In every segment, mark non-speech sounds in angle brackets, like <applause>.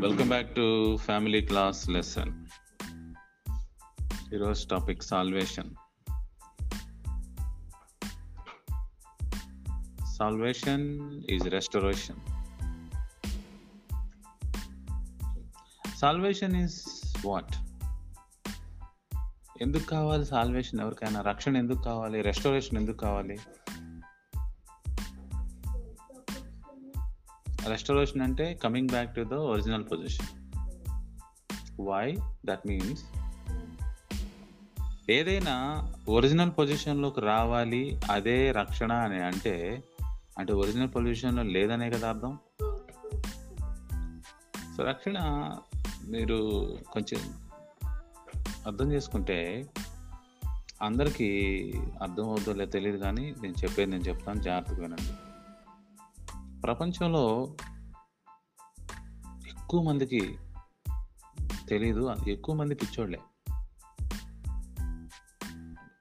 Welcome back to family class lesson ఈరోజు topic salvation salvation is restoration salvation is what ఎందుకు కావాలి salvation ఎవరికైనా రక్షణ ఎందుకు కావాలి? రెస్టరేషన్ ఎందుకు కావాలి? రెస్టరేషన్ అంటే coming back to the original position why that means ఏదైనా ఒరిజినల్ పొజిషన్లోకి రావాలి అదే రక్షణ అని అంటే అంటే ఒరిజినల్ పొజిషన్లో లేదనే కదా అర్థం? సో రక్షణ మీరు కొంచెం అర్థం చేసుకుంటే అందరికీ అర్థం అవుతుందో లేదో తెలియదు కానీ నేను చెప్పేది నేను చెప్తాను జాగ్రత్తగా వినండి. ప్రపంచంలో ఎక్కువ మందికి తెలీదు ఎక్కువ మంది పిచ్చోళ్ళే.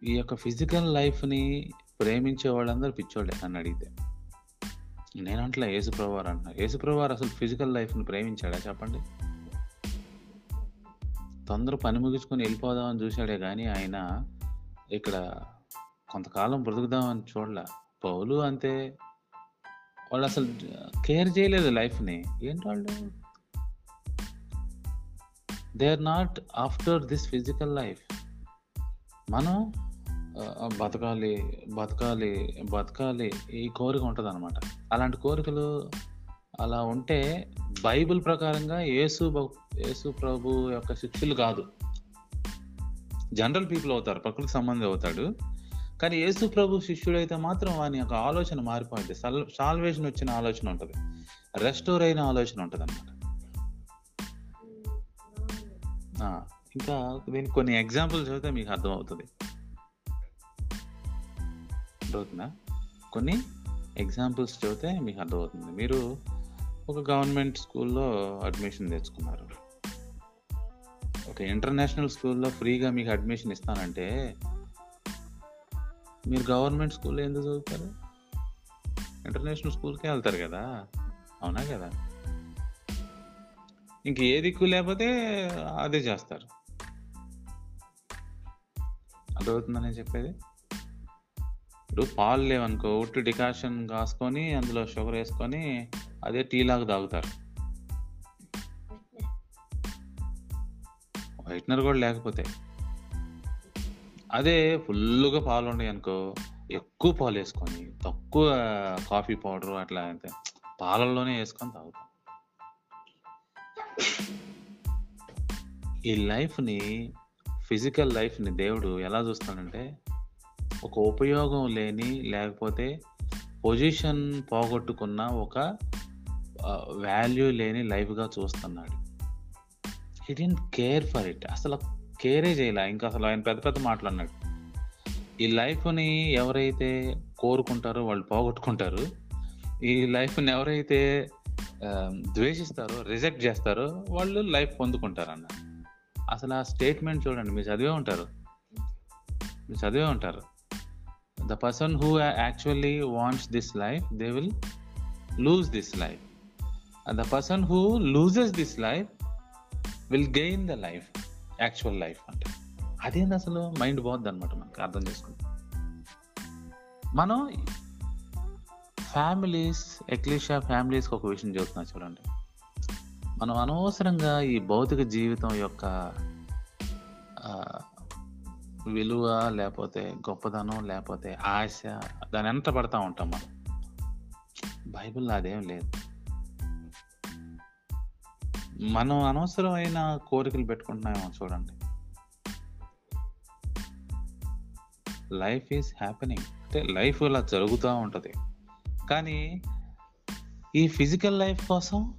ఈ యొక్క ఫిజికల్ లైఫ్ని ప్రేమించే వాళ్ళందరూ పిచ్చోళ్ళే అని అడిగితే. నేను అంటలే యేసుప్రవార్ అంటున్నా యేసుప్రవార్ అసలు ఫిజికల్ లైఫ్ని ప్రేమించాడా చెప్పండి? తొందర పని ముగించుకొని వెళ్ళిపోదామని చూశాడే కానీ ఆయన ఇక్కడ కొంతకాలం బ్రతుకుదామని చూడలే. పౌలు అంతే వాళ్ళు అసలు కేర్ చేయలేదు లైఫ్ని. ఏంటి వాళ్ళు they are not after this physical life మనం బతకాలి బతకాలి బతకాలి ఈ కోరిక ఉంటుంది అనమాట అలాంటి కోరికలు అలా ఉంటే బైబిల్ ప్రకారంగా యేసు యేసు ప్రభు యొక్క శిక్షలు కాదు. జనరల్ పీపుల్ అవుతారు ప్రకృతి సంబంధి అవుతాడు. కానీ యేసు ప్రభు శిష్యుడైతే మాత్రం వాని యొక్క ఆలోచన మారిపోయింది. సాల్వేషన్ వచ్చిన ఆలోచన ఉంటుంది. రెస్టోర్ అయిన ఆలోచన ఉంటుంది అనమాట ఇంకా దీనికి కొన్ని ఎగ్జాంపుల్స్ చదివితే మీకు అర్థమవుతుంది. అర్థమవుతుందా? కొన్ని ఎగ్జాంపుల్స్ చదివితే మీకు అర్థమవుతుంది. మీరు ఒక గవర్నమెంట్ స్కూల్లో అడ్మిషన్ తెచ్చుకున్నారు. ఒక ఇంటర్నేషనల్ స్కూల్లో ఫ్రీగా మీకు అడ్మిషన్ ఇస్తానంటే మీరు గవర్నమెంట్ స్కూల్లో ఎందుకు చదువుతారు? ఇంటర్నేషనల్ స్కూల్కే వెళ్తారు కదా? అవునా కదా? ఇంక ఏ దిక్కు లేకపోతే అదే చేస్తారు. అర్థమవుతుందని చెప్పేది? ఇప్పుడు పాలు లేవనుకో ఉట్టు డికాషన్ కాసుకొని అందులో షుగర్ వేసుకొని అదే టీ లాగా తాగుతారు. వైట్నర్ కూడా లేకపోతే. అదే ఫుల్గా పాలు ఉన్నాయి అనుకో ఎక్కువ పాలు వేసుకొని తక్కువ కాఫీ పౌడర్ అట్లా అయితే పాలల్లోనే వేసుకొని తాగుతాం. ఈ లైఫ్ని ఫిజికల్ లైఫ్ని దేవుడు ఎలా చూస్తాడంటే ఒక ఉపయోగం లేని లేకపోతే పొజిషన్ పోగొట్టుకున్న ఒక వాల్యూ లేని లైఫ్గా చూస్తున్నాడు. He in care for it అసలు కేరే చేయలే. ఇంకా అసలు ఆయన పెద్ద పెద్ద మాటలు అన్నాడు ఈ లైఫ్ని ఎవరైతే కోరుకుంటారో వాళ్ళు పోగొట్టుకుంటారు. ఈ లైఫ్ని ఎవరైతే ద్వేషిస్తారో రిజెక్ట్ చేస్తారో వాళ్ళు లైఫ్ పొందుకుంటారు అన్న అసలు ఆ స్టేట్మెంట్ చూడండి. మీరు చదివే ఉంటారు. మీరు చదివే ఉంటారు. The person who actually wants this life they will lose this life the person who loses this life will gain the life actual life అంటే. అదేంది అసలు? మైండ్ బాగుంది అనమాట మనకు అర్థం చేసుకుంటే. మనం ఫ్యామిలీస్ ఎక్లీషియా ఫ్యామిలీస్కి ఒక విషయం చెబుతున్నా చూడండి. మనం అనవసరంగా ఈ భౌతిక జీవితం యొక్క విలువ లేకపోతే గొప్పదనం లేకపోతే ఆశ దాని వెంట పడతా ఉంటాం మనం. బైబిల్లో అదేం లేదు. మనం అనవసరమైన కోరికలు పెట్టుకుంటున్నామేమో చూడండి. లైఫ్ ఈజ్ హ్యాపెనింగ్ అంటే లైఫ్ ఇలా జరుగుతూ ఉంటుంది. కానీ ఈ ఫిజికల్ లైఫ్ కోసం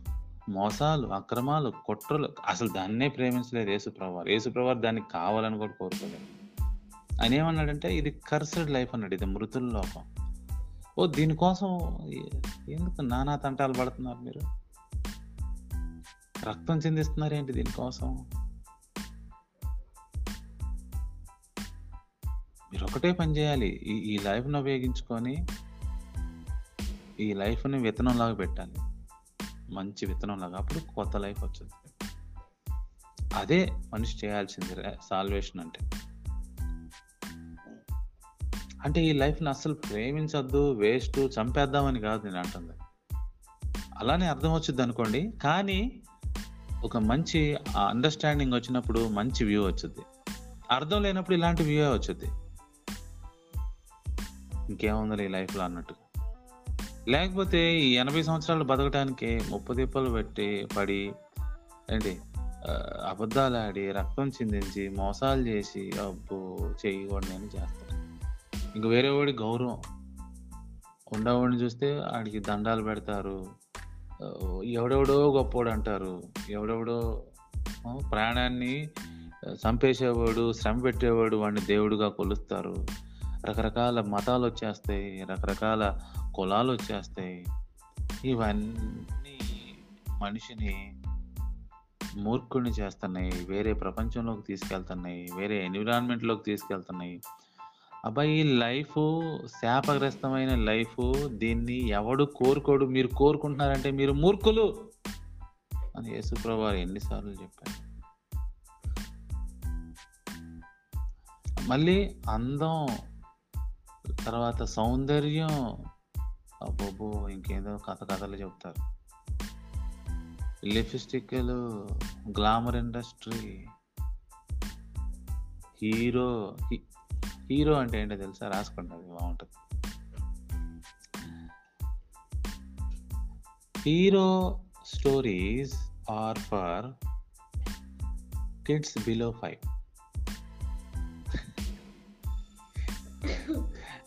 మోసాలు అక్రమాలు కుట్రలు అసలు దాన్నే ప్రేమించలేదు యేసుప్రవారు యేసుప్రవారు దానికి కావాలని కూడా కోరుకోలేదు. ఆయన ఏమన్నాడంటే ఇది కర్సడ్ లైఫ్ అన్నాడు ఇది మృతుల లోకం. ఓ దీనికోసం ఎందుకు నానా తంటాలు పడుతున్నారు మీరు? రక్తం చెందిస్తున్నారేంటి దీనికోసం? మీరు ఒకటే పని చేయాలి. ఈ ఈ లైఫ్ను ఉపయోగించుకొని ఈ లైఫ్ని విత్తనంలాగా పెట్టాలి. మంచి విత్తనం లాగా అప్పుడు కొత్త లైఫ్ వచ్చింది. అదే మనిషి చేయాల్సింది సాల్వేషన్ అంటే. అంటే ఈ లైఫ్ని అస్సలు ప్రేమించొద్దు వేస్ట్ చంపేద్దామని కాదు నేను అంటుంది. అలానే అర్థం వచ్చింది అనుకోండి కానీ ఒక మంచి అండర్స్టాండింగ్ వచ్చినప్పుడు మంచి వ్యూ వచ్చింది అర్థం లేనప్పుడు ఇలాంటి వ్యూ వచ్చింది ఇంకేముంది ఈ లైఫ్లో అన్నట్టు. లేకపోతే ఈ ఎనభై సంవత్సరాలు బతకడానికి ముప్పు దిప్పలు పెట్టి పడి ఏంటి అబద్ధాలు ఆడి రక్తం చిందించి మోసాలు చేసి అబ్బో చేయకూడదు అని చేస్తారు ఇంక వేరే వాడి గౌరవం. ఉండవాడిని చూస్తే ఆడికి దండాలు పెడతారు. ఎవడెవడో గొప్పోడు అంటారు ఎవడెవడో ప్రాణాన్ని చంపేసేవాడు శ్రమ పెట్టేవాడు వాడిని దేవుడిగా కొలుస్తారు. రకరకాల మతాలు వచ్చేస్తాయి రకరకాల కులాలు వచ్చేస్తాయి. ఇవన్నీ మనిషిని మూర్ఖుడిని చేస్తున్నాయి వేరే ప్రపంచంలోకి తీసుకెళ్తున్నాయి వేరే ఎన్విరాన్మెంట్లోకి తీసుకెళ్తున్నాయి. అబ్బాయి ఈ లైఫ్ శాపగ్రస్తమైన లైఫ్ దీన్ని ఎవడు కోరుకోడు మీరు కోరుకుంటున్నారంటే మీరు మూర్ఖులు అని యేసుప్రభు వారు ఎన్నిసార్లు చెప్పారు. మళ్ళీ అందం తర్వాత సౌందర్యం అబ్బోబో ఇంకేదో కథ కథలు చెప్తారు. లిప్స్టిక్లు గ్లామర్ ఇండస్ట్రీ హీరో హీరో అంటే ఏంటో తెలుసా? రాసుకోండి అది బాగుంటుంది. Hero stories are for kids below five.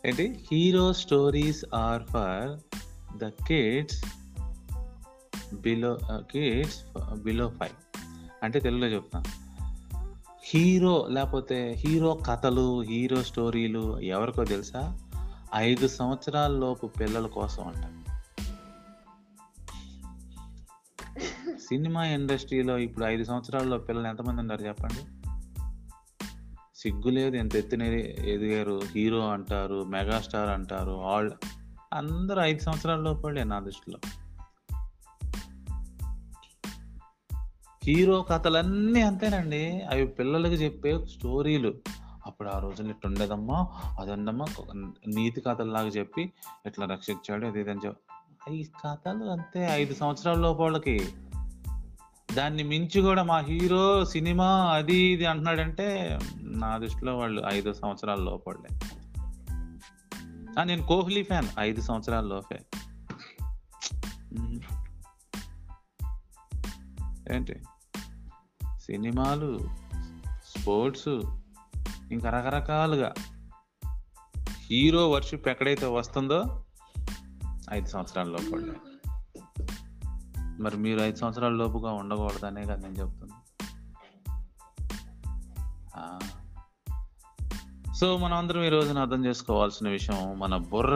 ఏంటి? Hero stories are for the kids below kids below five. అంటే తెలుగులో చెప్తాను హీరో లేకపోతే హీరో కథలు హీరో స్టోరీలు ఎవరికో తెలుసా? ఐదు సంవత్సరాల లోపు పిల్లల కోసం అంట. సినిమా ఇండస్ట్రీలో ఇప్పుడు ఐదు సంవత్సరాల్లో పిల్లలు ఎంతమంది ఉన్నారు చెప్పండి? సిగ్గు లేదు ఎంత ఎత్తున ఎదిగారు. హీరో అంటారు మెగాస్టార్ అంటారు ఆల్ అందరూ ఐదు సంవత్సరాల లోపలే నా దృష్టిలో. హీరో కథలన్నీ అంతేనండి. అవి పిల్లలకి చెప్పే స్టోరీలు. అప్పుడు ఆ రోజున ఇట్లా ఉండదమ్మా అదండమ్మా నీతి కథల్లాగా చెప్పి ఇట్లా రక్షించాడు అది ఇదని చెప్పి. ఈ కథలు అంతే ఐదు సంవత్సరాల లోపలకి దాన్ని మించి కూడా మా హీరో సినిమా అది ఇది అంటున్నాడంటే నా దృష్టిలో వాళ్ళు ఐదు సంవత్సరాల లోపలే నేను కోహ్లీ ఫ్యాన్ ఐదు సంవత్సరాల లోపే. ఏంటి? సినిమాలు స్పోర్ట్స్ ఇంకా రకరకాలుగా హీరో వర్షిప్ ఎక్కడైతే వస్తుందో ఐదు సంవత్సరాల లోపలే మరి మీరు ఐదు సంవత్సరాల లోపుగా ఉండకూడదనే కదా నేను చెప్తుంది సో మనం అందరం ఈ రోజున అర్థం చేసుకోవాల్సిన విషయం మన బుర్ర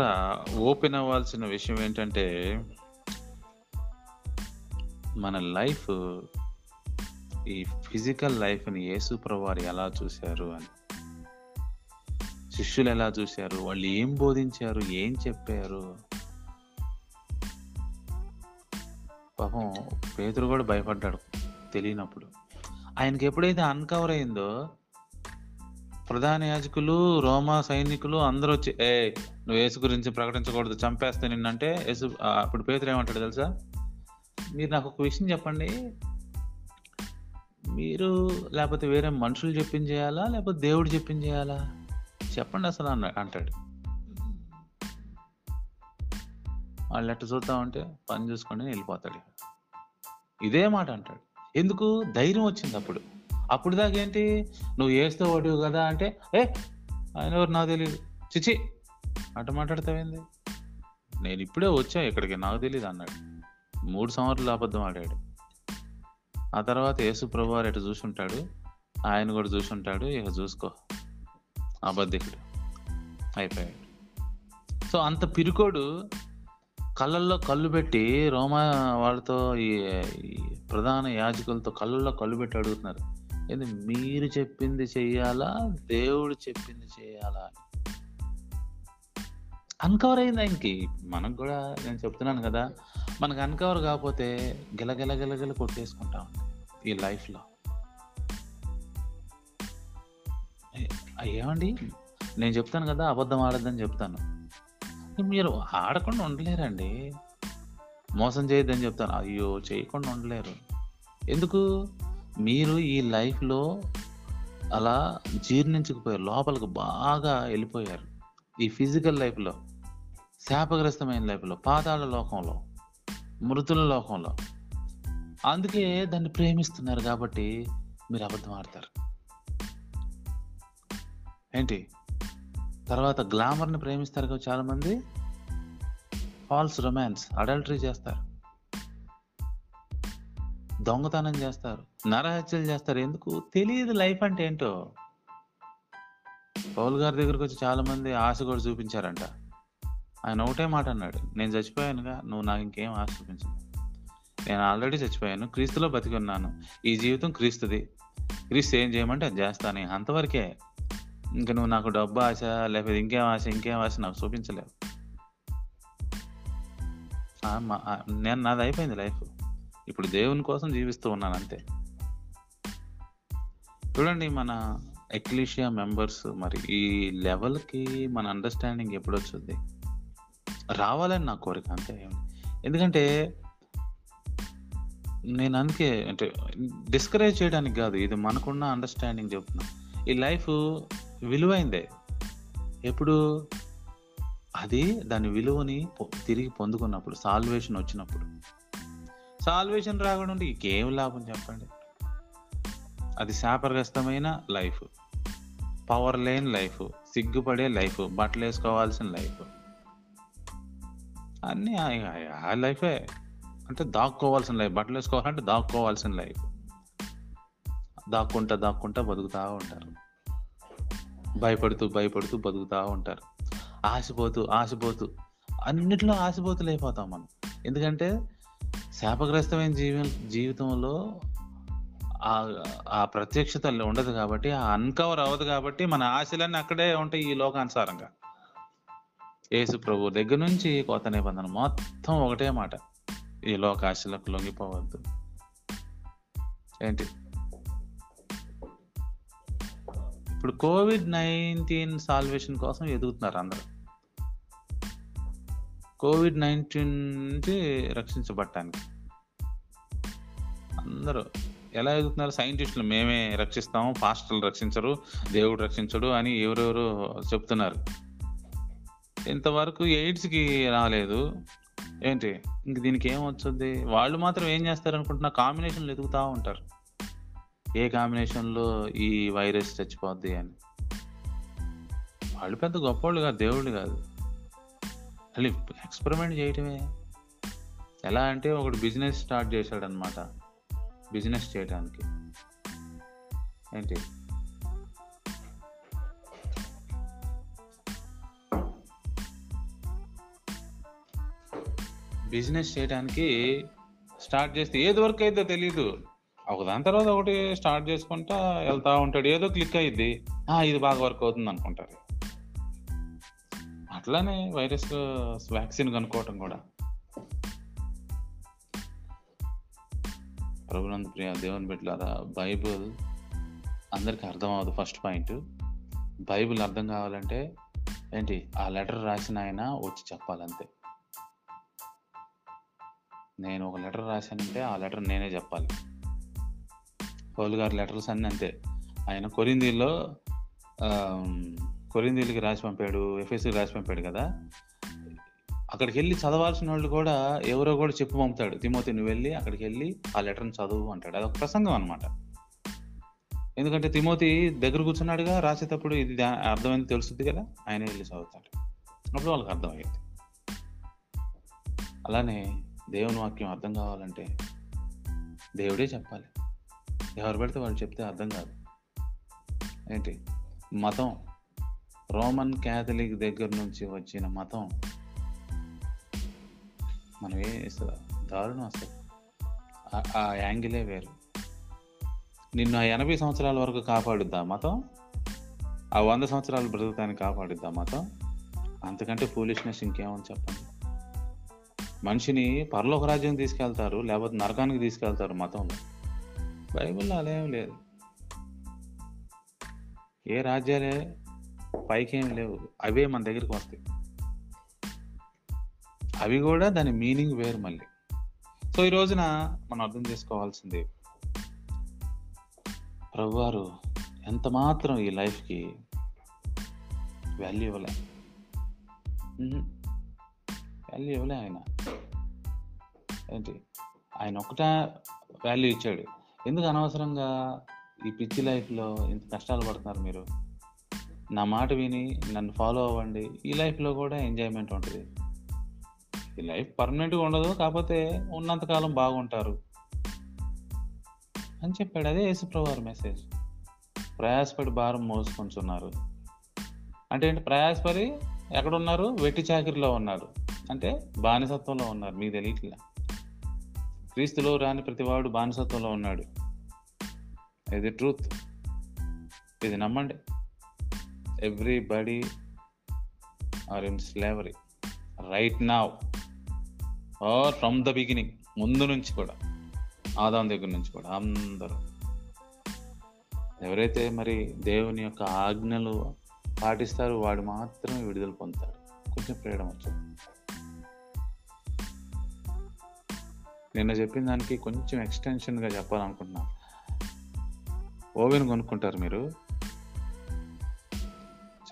ఓపెన్ అవ్వాల్సిన విషయం ఏంటంటే మన లైఫ్ ఈ ఫిజికల్ లైఫ్ని యేసు ప్రభువారు ఎలా చూశారు అని. శిష్యులు ఎలా చూశారు? వాళ్ళు ఏం బోధించారు? ఏం చెప్పారు? పాపం పేదరు కూడా భయపడ్డాడు తెలియనప్పుడు. ఆయనకి ఎప్పుడైతే అన్కవర్ అయిందో ప్రధాన యాజకులు రోమా సైనికులు అందరూ వచ్చి ఏ నువ్వు యేసు గురించి ప్రకటించకూడదు చంపేస్తే నిన్నంటే యేసు అప్పుడు పేతురు ఏమంటాడు తెలుసా? మీరు నాకు ఒక విషయం చెప్పండి. మీరు లేకపోతే వేరే మనుషులు చెప్పించేయాలా లేకపోతే దేవుడు చెప్పించేయాలా చెప్పండి అసలు అన్న అంటాడు. వాళ్ళు ఎట్ట చూద్దామంటే పని చూసుకొని వెళ్ళిపోతాడు. ఇదే మాట అంటాడు. ఎందుకు? ధైర్యం వచ్చింది అప్పుడు. అప్పుడు దాకా ఏంటి? నువ్వు వేస్తే వాడు కదా అంటే ఏ ఆయన ఎవరు? నాకు తెలియదు చిచి అటు మాట్లాడతావేంది నేను ఇప్పుడే వచ్చా ఇక్కడికి నాకు తెలియదు అన్నాడు. మూడు సంవత్సరాలు అబద్ధం ఆడాడు. ఆ తర్వాత యేసు ప్రభు వారు ఎటు చూసుంటాడు? ఆయన కూడా చూసుంటాడు. ఇక చూసుకో. అబద్ధికుడు. అయిపోయాడు. సో అంత పిరుకోడు కళ్ళల్లో కళ్ళు పెట్టి రోమా వాళ్ళతో ఈ ఈ ప్రధాన యాజకులతో కళ్ళల్లో కళ్ళు పెట్టి అడుగుతున్నారు. ఏంది మీరు చెప్పింది చెయ్యాలా? దేవుడు చెప్పింది చేయాలా అన్కవర్ అయింది ఆయనకి మనకు కూడా నేను చెప్తున్నాను కదా. మనకు అన్కవర్ కాకపోతే గిలగిల గిలగిల కొట్టేసుకుంటా ఉంటాం ఈ లైఫ్లో? ఏమండి? నేను చెప్తాను కదా అబద్ధం ఆడద్దని చెప్తాను. మీరు ఆడకుండా ఉండలేరండి. మోసం చేయొద్దని చెప్తాను. అయ్యో చేయకుండా ఉండలేరు. ఎందుకు? మీరు ఈ లైఫ్లో అలా జీర్ణించుకుపోయారు. లోపలికి బాగా వెళ్ళిపోయారు. ఈ ఫిజికల్ లైఫ్లో శాపగ్రస్తమైన లైఫ్లో పాతాళ లోకంలో మృతుల లోకంలో. అందుకే దాన్ని ప్రేమిస్తున్నారు కాబట్టి మీరు అబద్ధం ఆడతారు. ఏంటి? తర్వాత గ్లామర్ని ప్రేమిస్తారు కదా చాలామంది. ఫాల్స్ రొమాన్స్ అడల్టరీ చేస్తారు. దొంగతనం చేస్తారు. నరహత్యలు చేస్తారు. ఎందుకు? తెలియదు లైఫ్ అంటే ఏంటో. పౌల్ గారి దగ్గరకు వచ్చి చాలా మంది ఆశ కూడా చూపించారంట. ఆయన ఒకటే మాట అన్నాడు. నేను చచ్చిపోయానుగా నువ్వు నాకు ఇంకేం ఆశ చూపించలేదు. నేను ఆల్రెడీ చచ్చిపోయాను క్రీస్తులో బతికి ఉన్నాను ఈ జీవితం క్రీస్తుది. క్రీస్తు ఏం చేయమంటే అది చేస్తాను అంతవరకే ఇంకా నువ్వు నాకు డబ్బు ఆశ లేకపోతే ఇంకేం ఆశ ఇంకేం ఆశ నాకు చూపించలేవు. నేను నాది అయిపోయింది లైఫ్. ఇప్పుడు దేవుని కోసం జీవిస్తూ ఉన్నాను అంతే. చూడండి మన ఎక్లీషియా మెంబర్స్ మరి ఈ లెవెల్కి మన అండర్స్టాండింగ్ ఎప్పుడు వచ్చింది రావాలని నా కోరిక అంతే. ఎందుకంటే నేను అందుకే అంటే డిస్కరేజ్ చేయడానికి కాదు ఇది మనకున్న అండర్స్టాండింగ్ చెప్తున్నా. ఈ లైఫ్ విలువైందే. ఎప్పుడు? అది దాని విలువని పొ- తిరిగి పొందుకున్నప్పుడు సాల్వేషన్ వచ్చినప్పుడు. సాల్వేషన్ రాకుండా ఉంటే ఇంకేం లాభం చెప్పండి? అది శాపగ్రస్తమైన లైఫ్ పవర్ లేని లైఫ్ సిగ్గుపడే లైఫ్ బట్టలు వేసుకోవాల్సిన లైఫ్ అన్నీ ఆ- ఆ లైఫే అంటే దాక్కోవాల్సిన లైఫ్ బట్టలు వేసుకోవాలంటే దాక్కోవాల్సిన లైఫ్. దాక్కుంటా దాక్కుంటా బతుకుతూ ఉంటారు. భయపడుతూ భయపడుతూ బతుకుతూ ఉంటారు. ఆశపోతూ ఆశపోతూ అన్నిట్లో ఆశపోతులు అయిపోతాం మనం. ఎందుకంటే శాపగ్రస్తమైన జీవి జీవితంలో ఆ ఆ ప్రత్యక్షత ఉండదు కాబట్టి ఆ అన్కవర్ అవ్వదు కాబట్టి మన ఆశలన్నీ అక్కడే ఉంటాయి ఈ లోకానుసారంగా. యేసు ప్రభు దగ్గర నుంచి కొత్త నిబంధన మొత్తం ఒకటే మాట. ఈ లోకాశలకు లొంగిపోవద్దు. ఏంటి? ఇప్పుడు కోవిడ్ నైన్టీన్ సాల్వేషన్ కోసం ఎదుగుతున్నారు అందరూ. కోవిడ్ నైన్టీన్ నుంచి రక్షించబడటానికి. అందరూ ఎలా ఎదుగుతున్నారు? సైంటిస్టులు మేమే రక్షిస్తాము పాస్టర్లు రక్షించరు దేవుడు రక్షించడు అని ఎవరెవరు చెప్తున్నారు. ఇంతవరకు ఎయిడ్స్కి రాలేదు. ఏంటి? ఇంక దీనికి ఏం వచ్చుద్ది? వాళ్ళు మాత్రం ఏం చేస్తారు అనుకుంటున్నా కాంబినేషన్లు ఎదుగుతూ ఉంటారు. ఏ కాంబినేషన్లో ఈ వైరస్ చచ్చిపోద్ది అని. వాళ్ళు పెద్ద గొప్పోళ్ళు కాదు దేవుళ్ళు కాదు. మళ్ళీ ఎక్స్పెరిమెంట్ చేయటమే. ఎలా అంటే ఒకడు బిజినెస్ స్టార్ట్ చేశాడనమాట బిజినెస్ చేయడానికి ఏంటి? బిజినెస్ చేయడానికి స్టార్ట్ చేస్తే ఏది వరకు అయితే తెలీదు. ఒక దాని తర్వాత ఒకటి స్టార్ట్ చేసుకుంటా వెళ్తా ఉంటాడు. ఏదో క్లిక్ అయ్యిద్ది ఇది బాగా వర్క్ అవుతుంది అనుకుంటారు. అట్లానే వైరస్ వ్యాక్సిన్ కనుక్కోవటం కూడా. ప్రభునంద ప్రియ దేవుని బిడ్డలారా బైబుల్ అందరికి అర్థం అవ్వదు ఫస్ట్ పాయింట్. బైబిల్ అర్థం కావాలంటే ఏంటి? ఆ లెటర్ రాసిన ఆయన వచ్చి చెప్పాలంతే. నేను ఒక లెటర్ రాశానంటే ఆ లెటర్ నేనే చెప్పాలి. పౌల్ గారి లెటర్స్ అన్నీ అంతే. ఆయన కొరిందీల్లో కొరిందీలకి రాసి పంపాడు ఎఫ్ఎస్సికి రాసి పంపాడు కదా. అక్కడికి వెళ్ళి చదవాల్సిన వాళ్ళు కూడా ఎవరో కూడా చెప్పు పంపుతాడు. తిమోతి నువ్వు వెళ్ళి అక్కడికి వెళ్ళి ఆ లెటర్ని చదువు అంటాడు. అదొక ప్రసంగం అనమాట ఎందుకంటే తిమోతి దగ్గర కూర్చున్నాడుగా రాసేటప్పుడు ఇది అర్థమైంది తెలుస్తుంది కదా. ఆయన వెళ్ళి చదువుతాడు. అప్పుడు వాళ్ళకి అర్థమయ్యేది. అలానే దేవుని వాక్యం అర్థం కావాలంటే దేవుడే చెప్పాలి. ఎవరు పెడితే వాళ్ళు చెప్తే అర్థం కాదు. ఏంటి? మతం. రోమన్ క్యాథలిక్ దగ్గర నుంచి వచ్చిన మతం మనం ఏం అసలు దారుణం అసలు. ఆ- యాంగిలే వేరు. నిన్ను ఆ ఎనభై సంవత్సరాల వరకు కాపాడుద్దా మతం? ఆ వంద సంవత్సరాలు బ్రతుకుతానికి కాపాడుద్దా మతం? అంతకంటే ఫూలిష్నెస్ ఇంకేమని చెప్పండి? మనిషిని పరలోక రాజ్యం తీసుకెళ్తారు లేకపోతే నరకానికి తీసుకెళ్తారు మతంలో. బైబిల్లో అదేం లేదు. ఏ రాజ్యాలే పైకేం లేవు. అవే మన దగ్గరికి వస్తాయి. అవి కూడా దాని మీనింగ్ వేరు మళ్ళీ. సో ఈ రోజున మనం అర్థం చేసుకోవాల్సింది ప్రభువారు ఎంత మాత్రం ఈ లైఫ్కి వాల్యూ ఇవ్వలే వాల్యూ ఇవ్వలే ఆయన. ఏంటి? ఆయన ఒకటే వాల్యూ ఇచ్చాడు. ఎందుకు అనవసరంగా ఈ పిచ్చి లైఫ్లో ఇంత కష్టాలు పడుతున్నారు మీరు? నా మాట విని నన్ను ఫాలో అవ్వండి. ఈ లైఫ్లో కూడా ఎంజాయ్మెంట్ ఉంటుంది. ఈ లైఫ్ పర్మనెంట్గా ఉండదు కాకపోతే ఉన్నంతకాలం బాగుంటారు. అని చెప్పాడు. అదే యేసుప్రభు మెసేజ్ ప్రయాసపడి భారం మోసుకుంటున్నారు. అంటే ఏంటి? ప్రయాసపడి ఎక్కడున్నారు? వెట్టి చాకిరిలో ఉన్నారు. అంటే బానిసత్వంలో ఉన్నారు మీకు తెలియట్లా. క్రీస్తులో రాని ప్రతివాడు బానిసత్వంలో ఉన్నాడు. ఇది ట్రూత్ ఇది నమ్మండి. Everybody are in slavery right now or from the beginning ముందు నుంచి కూడా ఆదాం దగ్గర నుంచి కూడా అందరూ. ఎవరైతే మరి దేవుని యొక్క ఆజ్ఞలు పాటిస్తారో వాడు మాత్రమే విడుదల పొందుతాడు. కొంచెం ఫ్రీడమ్ వచ్చింది. నిన్న చెప్పిన దానికి కొంచెం ఎక్స్టెన్షన్గా చెప్పాలనుకుంటున్నా. ఓవెన్ కొనుక్కుంటారు మీరు?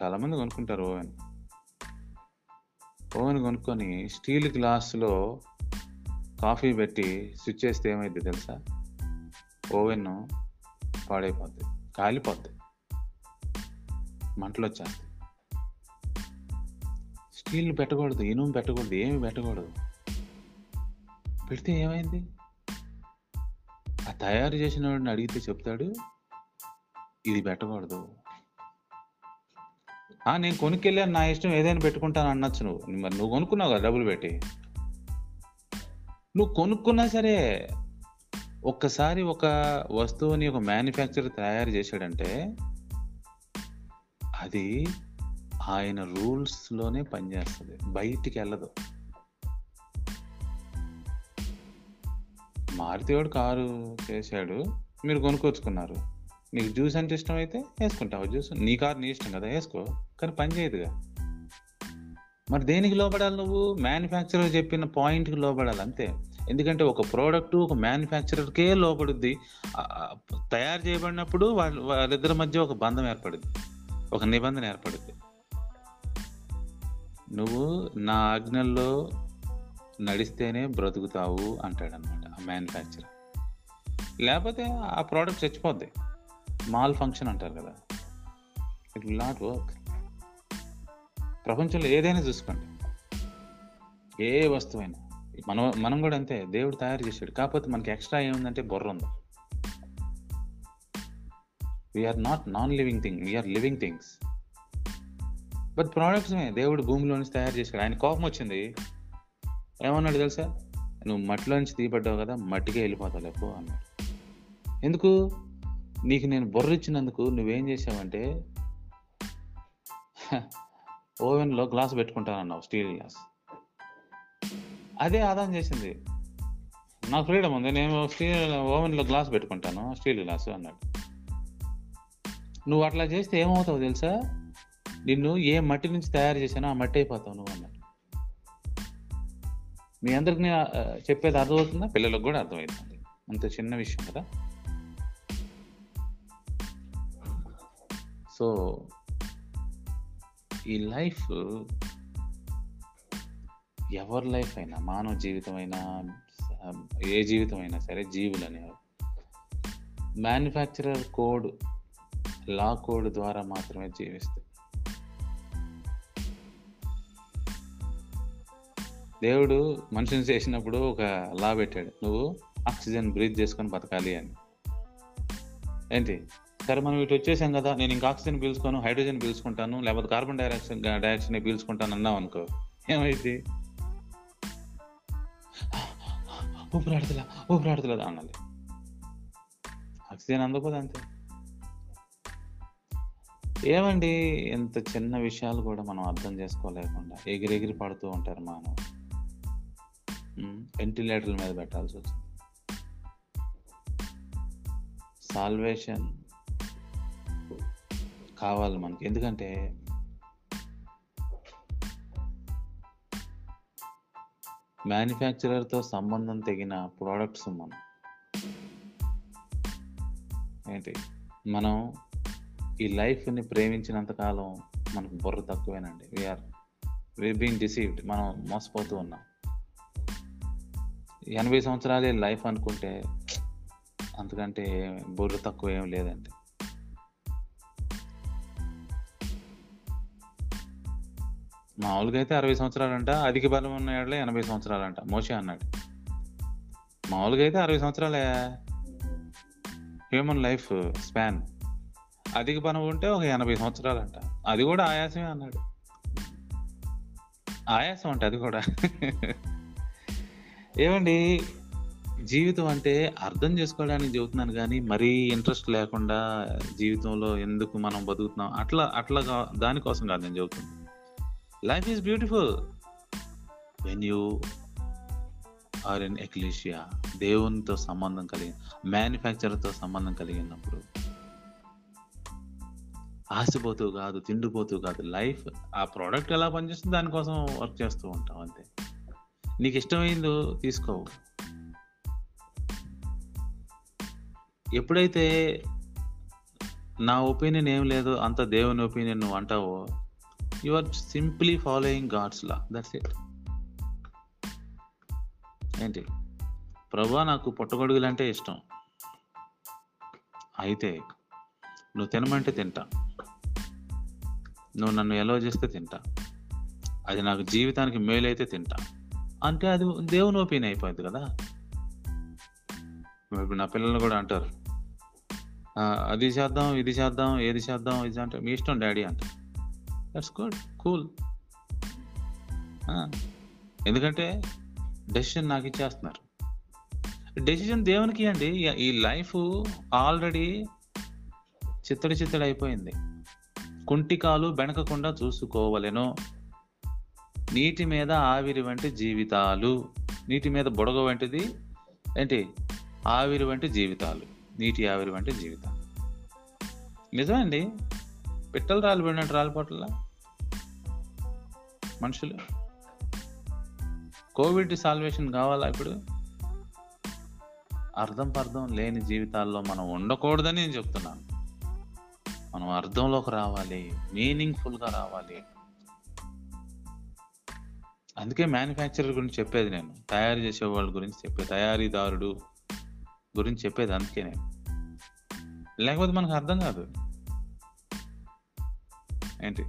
చాలామంది కొనుక్కుంటారు ఓవెన్. ఓవెన్ కొనుక్కొని స్టీల్ గ్లాస్లో కాఫీ పెట్టి స్విచ్ చేస్తే ఏమైంది తెలుసా? ఓవెన్ పాడైపోద్ది కాలిపోద్ది మంటలు వచ్చేస్తాయి స్టీల్ పెట్టకూడదు ఇనుము పెట్టకూడదు ఏమి పెట్టకూడదు. పెడితే ఏమైంది? ఆ తయారు చేసిన వాడిని అడిగితే చెప్తాడు ఇది పెట్టకూడదు. ఆ నేను కొనుక్కెళ్ళాను నా ఇష్టం ఏదైనా పెట్టుకుంటాను అనొచ్చు నువ్వు. మరి నువ్వు కొనుక్కున్నావు కదా డబ్బులు పెట్టి. నువ్వు కొనుక్కున్నా సరే ఒక్కసారి ఒక వస్తువుని ఒక మ్యానుఫ్యాక్చర్ తయారు చేశాడంటే అది ఆయన రూల్స్లోనే పనిచేస్తుంది. బయటికి వెళ్ళదు. మారుతివాడు కారు చేశాడు మీరు కొనుక్కొచ్చుకున్నారు. నీకు జ్యూస్ అంటే ఇష్టం అయితే వేసుకుంటావు. జ్యూస్ నీ కారు నీ ఇష్టం కదా వేసుకో. కానీ పని చేయదుగా. మరి దేనికి లోపడాలి నువ్వు? మ్యానుఫ్యాక్చరర్ చెప్పిన పాయింట్కి లోపడాలి అంతే. ఎందుకంటే ఒక ప్రోడక్ట్ ఒక మ్యానుఫ్యాక్చరర్కే లోపడుద్ది తయారు చేయబడినప్పుడు వాళ్ళ వాళ్ళిద్దరి మధ్య ఒక బంధం ఏర్పడుద్ది. ఒక నిబంధన ఏర్పడుద్ది. నువ్వు నా ఆజ్ఞల్లో నడిస్తేనే బ్రతుకుతావు అంటాడనమాట ఆ మ్యానుఫ్యాక్చరర్. లేకపోతే ఆ ప్రోడక్ట్ చచ్చిపోద్ది. మాల్ ఫంక్షన్ అంటారు కదా. ఇట్ విల్ నాట్ వర్క్ ప్రపంచంలో ఏదైనా చూసుకోండి. ఏ వస్తువైనా. మనం మనం కూడా అంతే. దేవుడు తయారు చేశాడు. కాకపోతే మనకి ఎక్స్ట్రా ఏముందంటే బుర్ర ఉంది. We are not non living thing we are living things but products దేవుడు భూమిలో నుంచి తయారు చేశాడు. ఆయన కోపం వచ్చింది. ఏమన్నాడు తెలుసా? నువ్వు మట్టిలో నుంచి తీయబడ్డావు కదా మట్టికే వెళ్ళిపోతావు లేపు అన్నాడు. ఎందుకు? నీకు నేను బుర్ర ఇచ్చినందుకు నువ్వేం చేసావంటే ఓవెన్లో గ్లాస్ పెట్టుకుంటానన్నావు స్టీల్ గ్లాస్. అదే ఆదాయం చేసింది. నాకు ఫ్రీడమ్ ఉంది నేను స్టీల్ ఓవెన్లో గ్లాస్ పెట్టుకుంటాను స్టీల్ గ్లాసు అన్నాడు. నువ్వు అట్లా చేస్తే ఏమవుతావు తెలుసా? నిన్ను ఏ మట్టి నుంచి తయారు చేశానో ఆ మట్టి అయిపోతావు నువ్వు మీ అందరికి చెప్పేది అర్థమవుతుందా? పిల్లలకు కూడా అర్థమవుతుంది అంత చిన్న విషయం కదా. సో ఈ లైఫ్ ఎవరి లైఫ్ అయినా మానవ జీవితం అయినా ఏ జీవితం అయినా సరే జీవులు అనేవారు. మ్యానుఫ్యాక్చరర్ కోడ్ లా కోడ్ ద్వారా మాత్రమే జీవిస్తాయి దేవుడు మనిషిని చేసినప్పుడు ఒక లా పెట్టాడు. నువ్వు ఆక్సిజన్ బ్రీత్ చేసుకొని బతకాలి అని. ఏంటి? సరే మనం ఇటు వచ్చేసాం కదా నేను ఇంకా ఆక్సిజన్ పీల్చుకోను హైడ్రోజన్ పీల్చుకుంటాను లేకపోతే కార్బన్ డైఆక్సైడ్ డైఆక్సైడ్ పీల్చుకుంటాను అన్నావు అనుకో. ఏమైంది? ఊపిరాడుతులా ఊపిరాడుతులా అనాలి. ఆక్సిజన్ అందకపోతే అంతే. ఏమండి? ఇంత చిన్న విషయాలు కూడా మనం అర్థం చేసుకోలేకుండా ఎగిరెగిరి పడుతూ ఉంటారు మానవులు. Hmm. వెంటిలేటర్ల మీద పెట్టాల్సి వచ్చింది. సాల్వేషన్ కావాలి మనకి. ఎందుకంటే మ్యానుఫ్యాక్చరర్తో సంబంధం తెగిన ప్రోడక్ట్స్ మనం. ఏంటి? మనం ఈ లైఫ్ని ప్రేమించినంత కాలం మనకు బుర్ర తక్కువేనండి. We are we being deceived మనం మోసపోతూ ఉన్నాం. ఎనభై సంవత్సరాలే లైఫ్ అనుకుంటే అంతకంటే బుర్ర తక్కువ ఏం లేదండి. మామూలుగా అయితే అరవై సంవత్సరాలంట అధిక బలం ఉన్న ఏళ్ళ ఎనభై సంవత్సరాలంట మోషే అన్నాడు. మామూలుగా అయితే అరవై సంవత్సరాలే. హ్యూమన్ లైఫ్ స్పాన్ అధిక బలం ఉంటే ఒక ఎనభై సంవత్సరాలంట. అది కూడా ఆయాసమే అన్నాడు. ఆయాసం అంటే అది కూడా. ఏమండి? జీవితం అంటే అర్థం చేసుకోవడానికి చెబుతున్నాను కానీ మరీ ఇంట్రెస్ట్ లేకుండా జీవితంలో ఎందుకు మనం బతుకుతున్నాం? అట్లా అట్లా దానికోసం కాదు నేను చెబుతున్నాను life is beautiful when you are in ecclesia దేవునితో సంబంధం కలిగి మ్యానుఫ్యాక్చర్తో సంబంధం కలిగినప్పుడు ఆశపోతూ కాదు తిండిపోతూ కాదు లైఫ్ ఆ ప్రోడక్ట్ ఎలా పనిచేస్తుంది దానికోసం వర్క్ చేస్తూ ఉంటాం అంతే. నీకు ఇష్టమైందో తీసుకోవు ఎప్పుడైతే నా ఒపీనియన్ ఏం లేదు అంత దేవుని ఒపీనియన్ నువ్వు అంటావో you are simply following God's law that's it ఏంటి? ప్రభా నాకు పుట్టగొడుగులు అంటే ఇష్టం. అయితే నువ్వు తినమంటే తింటా. నువ్వు నన్ను ఎలా చేస్తే తింటా. అది నాకు జీవితానికి మేలైతే తింటా. అంటే అది దేవుని ఒపీనియన్ అయిపోయింది కదా. ఇప్పుడు నా పిల్లలు కూడా అంటారు. అది చేద్దాం ఇది చేద్దాం ఏది చేద్దాం ఇది అంటే మీ ఇష్టం డాడీ అంట. దట్స్ గుడ్ కూల్ ఎందుకంటే డెసిషన్ నాకు ఇచ్చేస్తున్నారు. డెసిషన్ దేవునికి అండి. ఈ లైఫ్ ఆల్రెడీ చిత్తడి చిత్తడి అయిపోయింది. కుంటికాలు బెనకకుండా చూసుకోవలెను. నీటి మీద ఆవిరి వంటి జీవితాలు. నీటి మీద బుడగ వంటిది ఏంటి? ఆవిరి వంటి జీవితాలు. నీటి ఆవిరి వంటి జీవితాలు. నిజమండి? పిట్టలు రాలిపోయినట్టు రాలిపోట్లా? మనుషులు? కోవిడ్ సాల్వేషన్ కావాలా ఇప్పుడు? అర్థం పర్థం లేని జీవితాల్లో మనం ఉండకూడదని నేను చెప్తున్నాను. మనం అర్థంలోకి రావాలి మీనింగ్ఫుల్గా రావాలి. అందుకే మ్యానుఫ్యాక్చరర్ గురించి చెప్పేది నేను. తయారు చేసే వాళ్ళ గురించి చెప్పేది తయారీదారుడు గురించి చెప్పేది అందుకే నేను. లేకపోతే మనకు అర్థం కాదు. ఏంటి?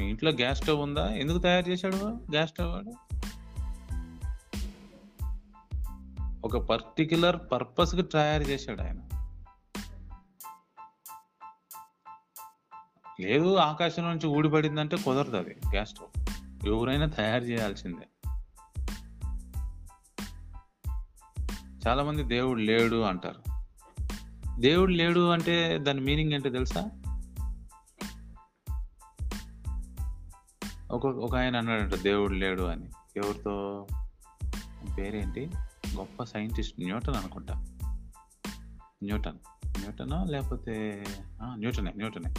మీ ఇంట్లో గ్యాస్ స్టవ్ ఉందా? ఎందుకు తయారు చేశాడు గ్యాస్ స్టవ్ వాడు? ఒక పర్టిక్యులర్ పర్పస్కి తయారు చేశాడు ఆయన. లేదు ఆకాశం నుంచి ఊడిపడిందంటే కుదరదు అది గ్యాస్ స్టవ్ ఎవరైనా తయారు చేయాల్సిందే. చాలామంది దేవుడు లేడు అంటారు. దేవుడు లేడు అంటే దాని మీనింగ్ ఏంటో తెలుసా? ఒక ఒక ఆయన అన్నాడంట దేవుడు లేడు అని. ఎవరితో? పేరేంటి? గొప్ప సైంటిస్ట్ న్యూటన్ అనుకుంటా. న్యూటన్. న్యూటనా లేకపోతే న్యూటనే న్యూటనే.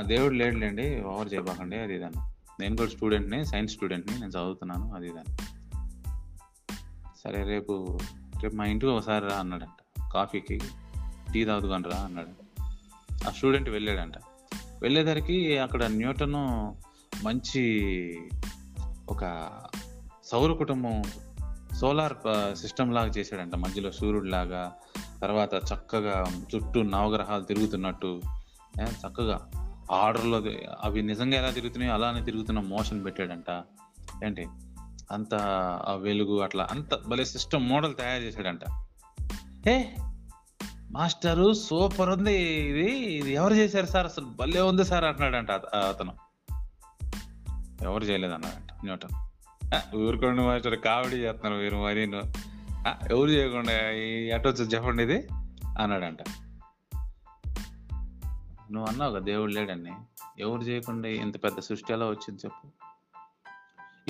దేవుడు లేడులేండి ఓవర్ చేయబాకండి అది ఇదన్న. నేను కూడా స్టూడెంట్ని సైన్స్ స్టూడెంట్ని నేను చదువుతున్నాను అది ఇదని సరే రేపు రేపు మా ఇంటికి ఒకసారి రా అన్నాడంట. కాఫీకి. టీ తాగుతుకొని రా అన్నాడు ఆ స్టూడెంట్ వెళ్ళాడంట. వెళ్ళేసరికి అక్కడ న్యూటన్ మంచి ఒక సౌర కుటుంబం సోలార్ సిస్టమ్ లాగా చేశాడంట. మధ్యలో సూర్యుడు లాగా తర్వాత చక్కగా చుట్టూ నవగ్రహాలు తిరుగుతున్నట్టు. చక్కగా. ఆర్డర్లో అవి నిజంగా ఎలా తిరుగుతున్నాయో అలానే తిరుగుతున్న మోషన్ పెట్టాడంట. ఏంటి? అంత ఆ వెలుగు అట్లా అంత భలే సిస్టమ్ మోడల్ తయారు చేశాడంట. ఏ మాస్టరు సూపర్ ఉంది ఇది ఇది ఎవరు చేశారు సార్? అసలు భలే ఉంది సార్ అంటున్నాడంట అత- అతను. ఎవరు చేయలేదు అన్నాడంట. న్యూటన్. ఊరుకోండి మాస్టర్ కామెడీ చేస్తున్నారు మీరు మరి. ఎవరు చేయకుండా ఎటు వచ్చి చెప్పండి ఇది అన్నాడంట. నువ్వు అన్నావు కదా దేవుడు లేడని. ఎవరు చేయకుండా ఇంత పెద్ద సృష్టి ఎలా వచ్చింది చెప్పు.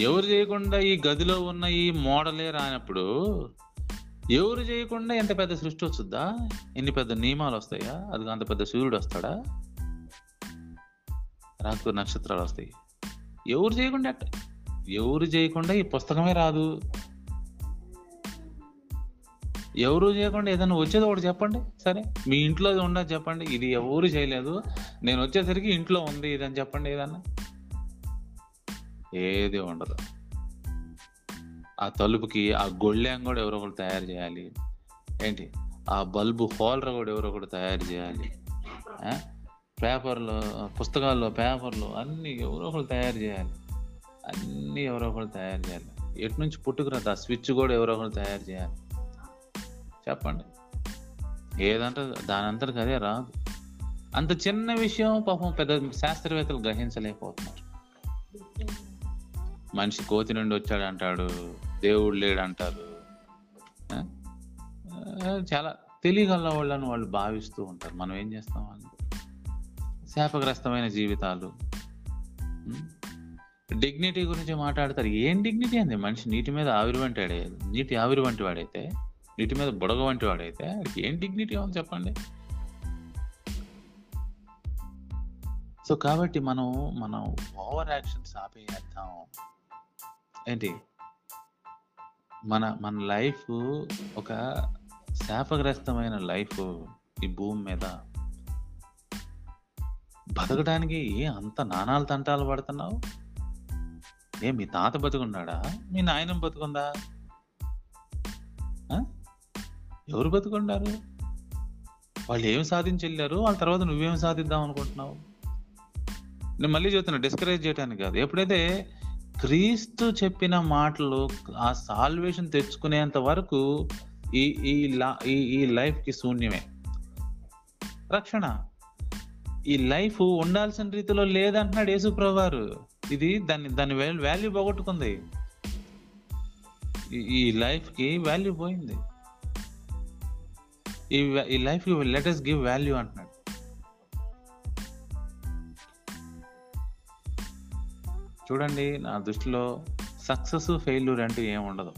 ఎవరు చేయకుండా ఈ గదిలో ఉన్న ఈ మోడలే రానప్పుడు ఎవరు చేయకుండా ఎంత పెద్ద సృష్టి వచ్చుద్దా ఎన్ని పెద్ద నియమాలు వస్తాయా? అది అంత పెద్ద సూర్యుడు వస్తాడా? రాత్రి నక్షత్రాలు వస్తాయి. ఎవరు చేయకుండా ఎవరు చేయకుండా ఈ పుస్తకమే రాదు. ఎవరు చేయకుండా ఏదైనా వచ్చేది ఒకటి చెప్పండి. సరే మీ ఇంట్లో ఉండదు చెప్పండి. ఇది ఎవరు చేయలేదు. నేను వచ్చేసరికి ఇంట్లో ఉంది ఇదని చెప్పండి ఏదన్నా. ఏది ఉండదు. ఆ తలుపుకి ఆ గొళ్ళెం కూడా ఎవరో ఒకరు తయారు చేయాలి. ఏంటి? ఆ బల్బు హోల్డర్ కూడా ఎవరో ఒకటి తయారు చేయాలి. పేపర్లు పుస్తకాల్లో పేపర్లు అన్నీ ఎవరో ఒకరు తయారు చేయాలి. అన్నీ ఎవరో ఒకరు తయారు చేయాలి. ఎటు నుంచి పుట్టుకురా ఆ స్విచ్ కూడా ఎవరో ఒకరు తయారు చేయాలి. చెప్పండి. ఏదంటే దాని అంతటికి అదే రాదు. అంత చిన్న విషయం పాపం పెద్ద శాస్త్రవేత్తలు గ్రహించలేకపోతున్నారు. మనిషి కోతి నుండి వచ్చాడు అంటాడు దేవుడు లేడు అంటారు చాలా తెలియగల వాళ్ళని వాళ్ళు భావిస్తూ ఉంటారు. మనం ఏం చేస్తాం వాళ్ళు శాపగ్రస్తమైన జీవితాలు. డిగ్నిటీ గురించి మాట్లాడతారు. ఏం డిగ్నిటీ అంది మనిషి నీటి మీద ఆవిరి వంటి నీటి ఆవిరి వంటి వాడైతే నీటి మీద బుడగ వంటి వాడైతే ఏం డిగ్నిటీ ఉంది చెప్పండి? సో కాబట్టి మనం మనం ఓవర్ యాక్షన్స్ ఆపేద్దాం. ఏంటి? మన మన లైఫ్ ఒక శాపగ్రస్తమైన లైఫ్ ఈ భూమి మీద బతకడానికి ఏ అంత నానాలు తంటాలు పడుతున్నావు? ఏ మీ తాత బతుకున్నాడా? మీ నాయనం బతుకుందా? ఎవరు బతుకున్నారు? వాళ్ళు ఏం సాధించి వెళ్ళారు వాళ్ళ తర్వాత నువ్వేం సాధిద్దాం అనుకుంటున్నావు? నేను మళ్ళీ చెప్తున్నా డిస్కరేజ్ చేయడానికి కాదు. ఎప్పుడైతే క్రీస్తు చెప్పిన మాటలు ఆ సాల్వేషన్ తెచ్చుకునేంత వరకు ఈ ఈ లా ఈ ఈ లైఫ్కి శూన్యమే. రక్షణ. ఈ లైఫ్ ఉండాల్సిన రీతిలో లేదంటున్నాడు యేసుప్రభు వారు ఇది దాన్ని దాని వాల్యూ పోగొట్టుకుంది. ఈ- లైఫ్కి వాల్యూ పోయింది. ఈ లైఫ్ లెటర్స్ గివ్ వాల్యూ అంటున్నాడు. చూడండి నా దృష్టిలో సక్సెస్ ఫెయిల్యూర్ ఏమి ఉండదు.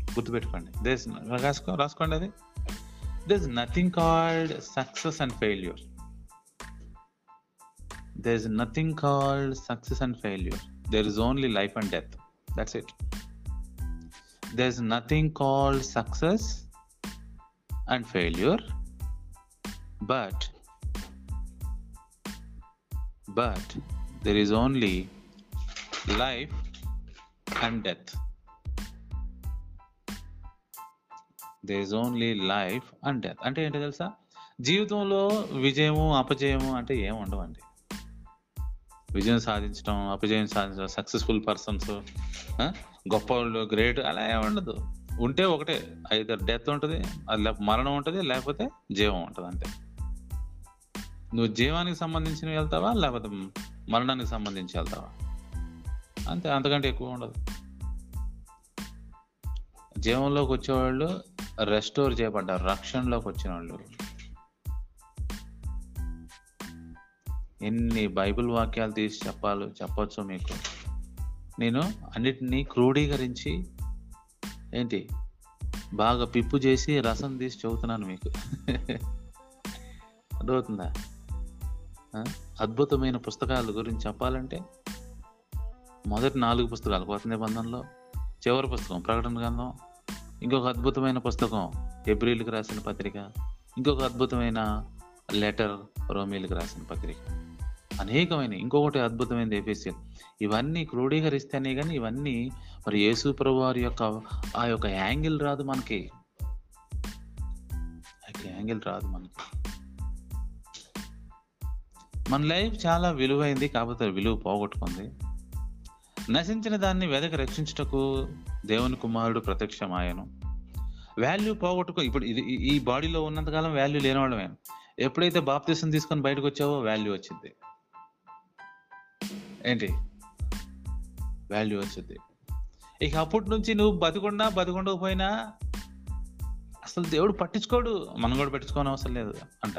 గుర్తుపెట్టుకోండి. దేస్ రాసుకో రాసుకోండి అది. There's nothing called success and failure there is nothing called success and failure there is only life and death that's it there is nothing called success and failure. But but there is only life and death. There is only life and death అంటే ఏంటో తెలుసా? జీవితంలో విజయము అపజయము అంటే ఏం ఉండవండి. విజయం సాధించడం అపజయం సాధించడం సక్సెస్ఫుల్ పర్సన్స్ గొప్ప వాళ్ళు గ్రేట్ అలా ఏమి ఉండదు. ఉంటే ఒకటే ఐదర్ డెత్ ఉంటుంది అది మరణం ఉంటుంది లేకపోతే జీవం ఉంటుంది అంతే. నువ్వు జీవానికి సంబంధించిన వెళ్తావా లేకపోతే మరణానికి సంబంధించి వెళ్తావా? అంతే అంతకంటే ఎక్కువ ఉండదు. జీవంలోకి వచ్చేవాళ్ళు రెస్టోర్ చేయబడ్డారు రక్షణలోకి వచ్చిన వాళ్ళు ఎన్ని బైబిల్ వాక్యాలు తీసి చెప్పాలి చెప్పచ్చు మీకు. నేను అన్నిటినీ క్రోడీకరించి ఏంటి? బాగా పిప్పు చేసి రసం తీసి చెబుతున్నాను మీకు. <laughs> అర్థమవుతుందా? అద్భుతమైన పుస్తకాల గురించి చెప్పాలంటే మొదటి నాలుగు పుస్తకాలు కొత్త నిబంధనలో చివరి పుస్తకం ప్రకటన గ్రంథం ఇంకొక అద్భుతమైన పుస్తకం ఏప్రిల్కి రాసిన పత్రిక ఇంకొక అద్భుతమైన లెటర్ రోమిల్కి రాసిన పత్రిక. అనేకమైన ఇంకొకటి అద్భుతమైనది ఎఫ్ఎస్ఎల్ ఇవన్నీ క్రోడీకరిస్తేనే కానీ ఇవన్నీ మరి యేసు ప్రభు వారి యొక్క ఆ యొక్క యాంగిల్ రాదు మనకి. ఆ యాంగిల్ రాదు మనకి. మన లైఫ్ చాలా విలువైంది కాకపోతే విలువ పోగొట్టుకుంది. నశించిన దాన్ని వెదక రక్షించుటకు దేవుని కుమారుడు ప్రత్యక్షమాయను. వాల్యూ పోగొట్టుకో ఇప్పుడు ఇది ఈ- ఈ బాడీలో ఉన్నంతకాలం వాల్యూ లేనివాళ్ళమే ఎప్పుడైతే బాప్తీసం తీసుకొని బయటకు వచ్చావో వాల్యూ వచ్చింది. ఏంటి? వాల్యూ వచ్చింది ఇక అప్పటి నుంచి నువ్వు బతికుండా బతుకుండకపోయినా అసలు దేవుడు పట్టించుకోడు. మనం కూడా పట్టించుకోని అవసరం లేదు అంట.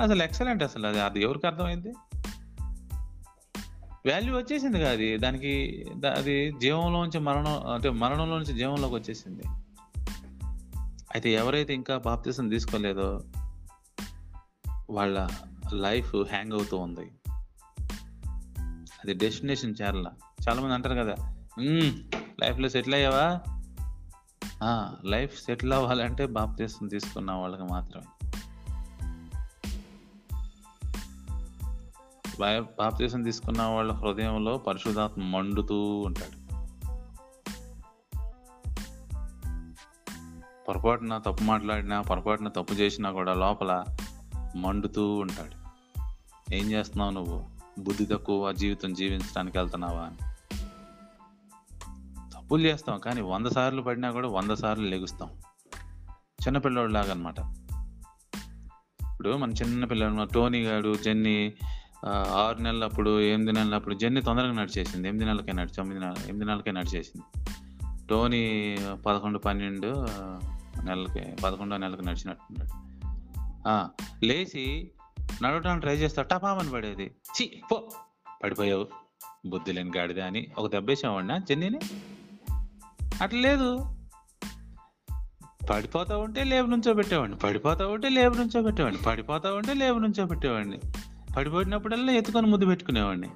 అసలు ఎక్సలెంట్ అసలు అది. అది ఎవరికి అర్థమైంది? వాల్యూ వచ్చేసింది కదా అది. దానికి దా- అది జీవంలోంచి మరణం అంటే మరణంలోంచి జీవంలోకి వచ్చేసింది. అయితే ఎవరైతే ఇంకా బాప్తిసం తీసుకోలేదో వాళ్ళ లైఫ్ హ్యాంగ్ అవుతూ ఉంది. అది డెస్టినేషన్ చేరాల చాలా మంది అంటారు కదా లైఫ్లో సెటిల్ అయ్యావా? లైఫ్ సెటిల్ అవ్వాలంటే బాప్తిసం తీసుకున్న వాళ్ళకి మాత్రమే. బా- బాప్తిసం తీసుకున్న వాళ్ళ హృదయంలో పరిశుధాత్మ మండుతూ ఉంటాడు. పొరపాటున తప్పు మాట్లాడినా పొరపాటున తప్పు చేసినా కూడా లోపల మండుతూ ఉంటాడు. ఏం చేస్తున్నావు నువ్వు? బుద్ధి తక్కువ జీవితం జీవించడానికి వెళ్తున్నావా అని. తప్పులు చేస్తాం కానీ వంద సార్లు పడినా కూడా వంద సార్లు లెగుస్తాం. చిన్నపిల్లోడు లాగా అనమాట ఇప్పుడు మన చిన్నపిల్లలు టోనీ గాడు జెన్నీ ఆరు నెలలప్పుడు ఎనిమిది నెలలప్పుడు జెన్నీ తొందరగా నడిచేసింది. ఎనిమిది నెలలకే నడిచి తొమ్మిది నెలలు ఎనిమిది నెలలకే నడిచేసింది. టోనీ పదకొండు పన్నెండు నెలలకి పదకొండో నెలకు నడిచినట్టున్నాడు. లేచి నడవడానికి ట్రై చేస్తా. టపామని పడేది. చి పో. పడిపోయావు. బుద్ధి లేని గాడిద అని ఒక దెబ్బేసామండి చెన్నీని అట్లా లేదు. పడిపోతా ఉంటే లేబు నుంచో పెట్టేవాడిని. పడిపోతా ఉంటే లేబు నుంచో పెట్టేవాడిని. పడిపోతా ఉంటే లేబు నుంచో పెట్టేవాడిని. పడిపోయినప్పుడల్లా ఎత్తుకొని ముద్దు పెట్టుకునేవాడిని.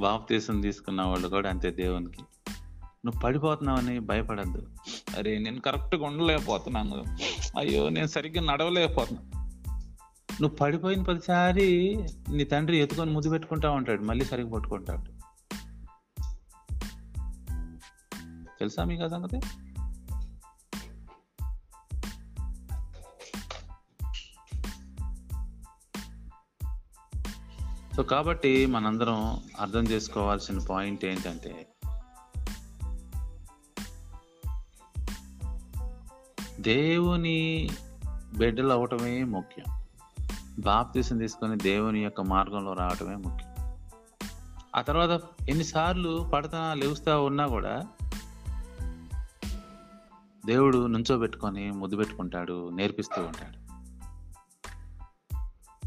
బాప్తీసం తీసుకున్న వాళ్ళు కూడా అంతే దేవునికి. నువ్వు పడిపోతున్నావని భయపడద్దు. అరే నేను కరెక్ట్గా ఉండలేకపోతున్నాను. అయ్యో నేను సరిగ్గా నడవలేకపోతున్నాను నువ్వు పడిపోయిన ప్రతిసారి నీ తండ్రి ఎత్తుకొని ముద్దు పెట్టుకుంటా ఉంటాడు మళ్ళీ సరిగ్గా పట్టుకుంటాడు తెలుసా మీకు ఆ సంగతి? సో కాబట్టి మనందరం అర్థం చేసుకోవాల్సిన పాయింట్ ఏంటంటే దేవుని బిడ్డలు అవటమే ముఖ్యం. బాప్తీసం తీసుకొని దేవుని యొక్క మార్గంలో రావటమే ముఖ్యం. ఆ తర్వాత ఎన్నిసార్లు పడతా లేవుస్తా ఉన్నా కూడా దేవుడు నుంచోబెట్టుకొని ముద్దు పెట్టుకుంటాడు నేర్పిస్తూ ఉంటాడు.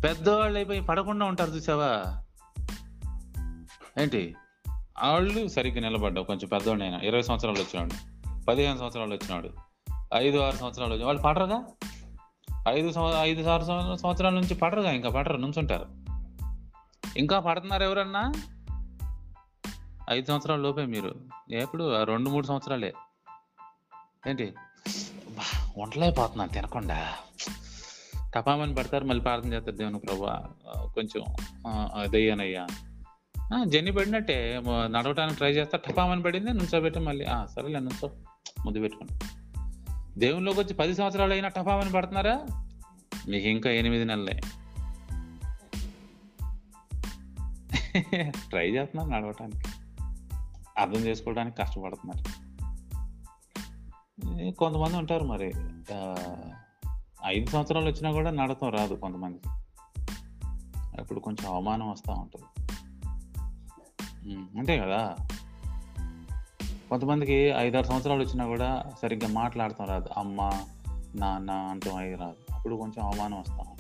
పెద్దవాళ్ళు అయిపోయి పడకుండా ఉంటారు చూసావా? ఏంటి? వాళ్ళు సరిగ్గా నిలబడ్డావు కొంచెం పెద్దవాడు అయినా ఇరవై సంవత్సరాలు వచ్చినాడు పదిహేను సంవత్సరాలు వచ్చినాడు ఐదు ఆరు సంవత్సరాలు వచ్చిన వాళ్ళు పడరుగా? ఐదు ఐదు ఆరు సంవత్సరాల నుంచి పడరుగా ఇంకా పడరు నుంచుంటారు. ఇంకా పడుతున్నారు ఎవరన్నా? ఐదు సంవత్సరాల లోపే మీరు. ఎప్పుడు ఆ రెండు మూడు సంవత్సరాలే. ఏంటి? బా, వంటలైపోతున్నాను తినకుండా. టపామని పడతారు మళ్ళీ ప్రార్థన చేస్తారు దేవుని ప్రభా. కొంచెం అదయ్యానయ్యా జన్ని పడినట్టే. నడవటానికి ట్రై చేస్తా టపామని పడింది నుంచోబెట్టి మళ్ళీ సరేలే నుంచో. ముందు పెట్టుకుని దేవునిలోకి వచ్చి పది సంవత్సరాలు అయినా టపామని పడుతున్నారా? మీకు ఇంకా ఎనిమిది నెలలే. <laughs> ట్రై చేస్తున్నారు నడవటానికి. అర్థం చేసుకోవడానికి కష్టపడుతున్నారు. కొంతమంది ఉంటారు మరి. ఐదు సంవత్సరాలు వచ్చినా కూడా నడతం రాదు కొంతమందికి. అప్పుడు కొంచెం అవమానం వస్తూ ఉంటుంది. అంతే కదా? కొంతమందికి ఐదారు సంవత్సరాలు వచ్చినా కూడా సరిగ్గా మాట్లాడతాం రాదు. అమ్మ నాన్న అంటాం అయి రాదు. అప్పుడు కొంచెం అవమానం వస్తూ ఉంటాం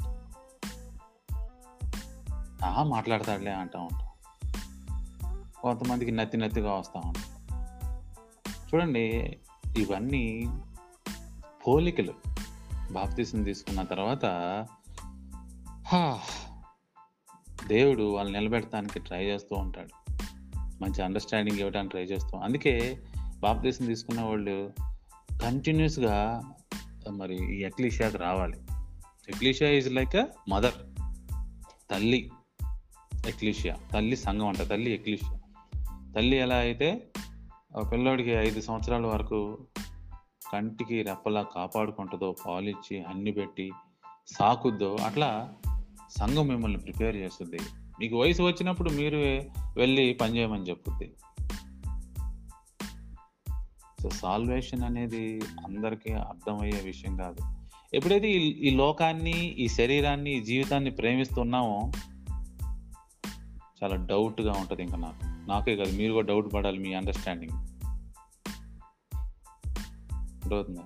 ఆహా మాట్లాడతాడులే అంటూ ఉంటాం. కొంతమందికి నత్తి నత్తిగా వస్తూ ఉంటాం. చూడండి ఇవన్నీ పోలికలు. బాప్తీసం తీసుకున్న తర్వాత దేవుడు వాళ్ళు నిలబెడటానికి ట్రై చేస్తూ ఉంటాడు. మంచి అండర్స్టాండింగ్ ఇవ్వడానికి ట్రై చేస్తాం. అందుకే బాప్తీసం తీసుకున్న వాళ్ళు కంటిన్యూస్గా మరి ఈ ఎక్లీషియాకి రావాలి. Ecclesia is like a mother తల్లి ఎక్లీషియా తల్లి సంఘం అంట తల్లి ఎక్లీషియా. తల్లి ఎలా అయితే ఆ పిల్లోడికి ఐదు సంవత్సరాల వరకు కంటికి రెప్పలా కాపాడుకుంటుందో పాలిచ్చి అన్ని పెట్టి సాకుద్దో అట్లా సంఘం మిమ్మల్ని ప్రిపేర్ చేస్తుంది. మీకు వయసు వచ్చినప్పుడు మీరు వెళ్ళి పని చేయమని చెప్పుద్ది. సో సాల్వేషన్ అనేది అందరికీ అర్థమయ్యే విషయం కాదు. ఎప్పుడైతే ఈ ఈ లోకాన్ని ఈ శరీరాన్ని ఈ జీవితాన్ని ప్రేమిస్తున్నామో చాలా డౌట్గా ఉంటుంది ఇంకా నాకు. నాకే కాదు మీరు కూడా డౌట్ పడాలి మీ అండర్స్టాండింగ్ అర్థమవుతుందా?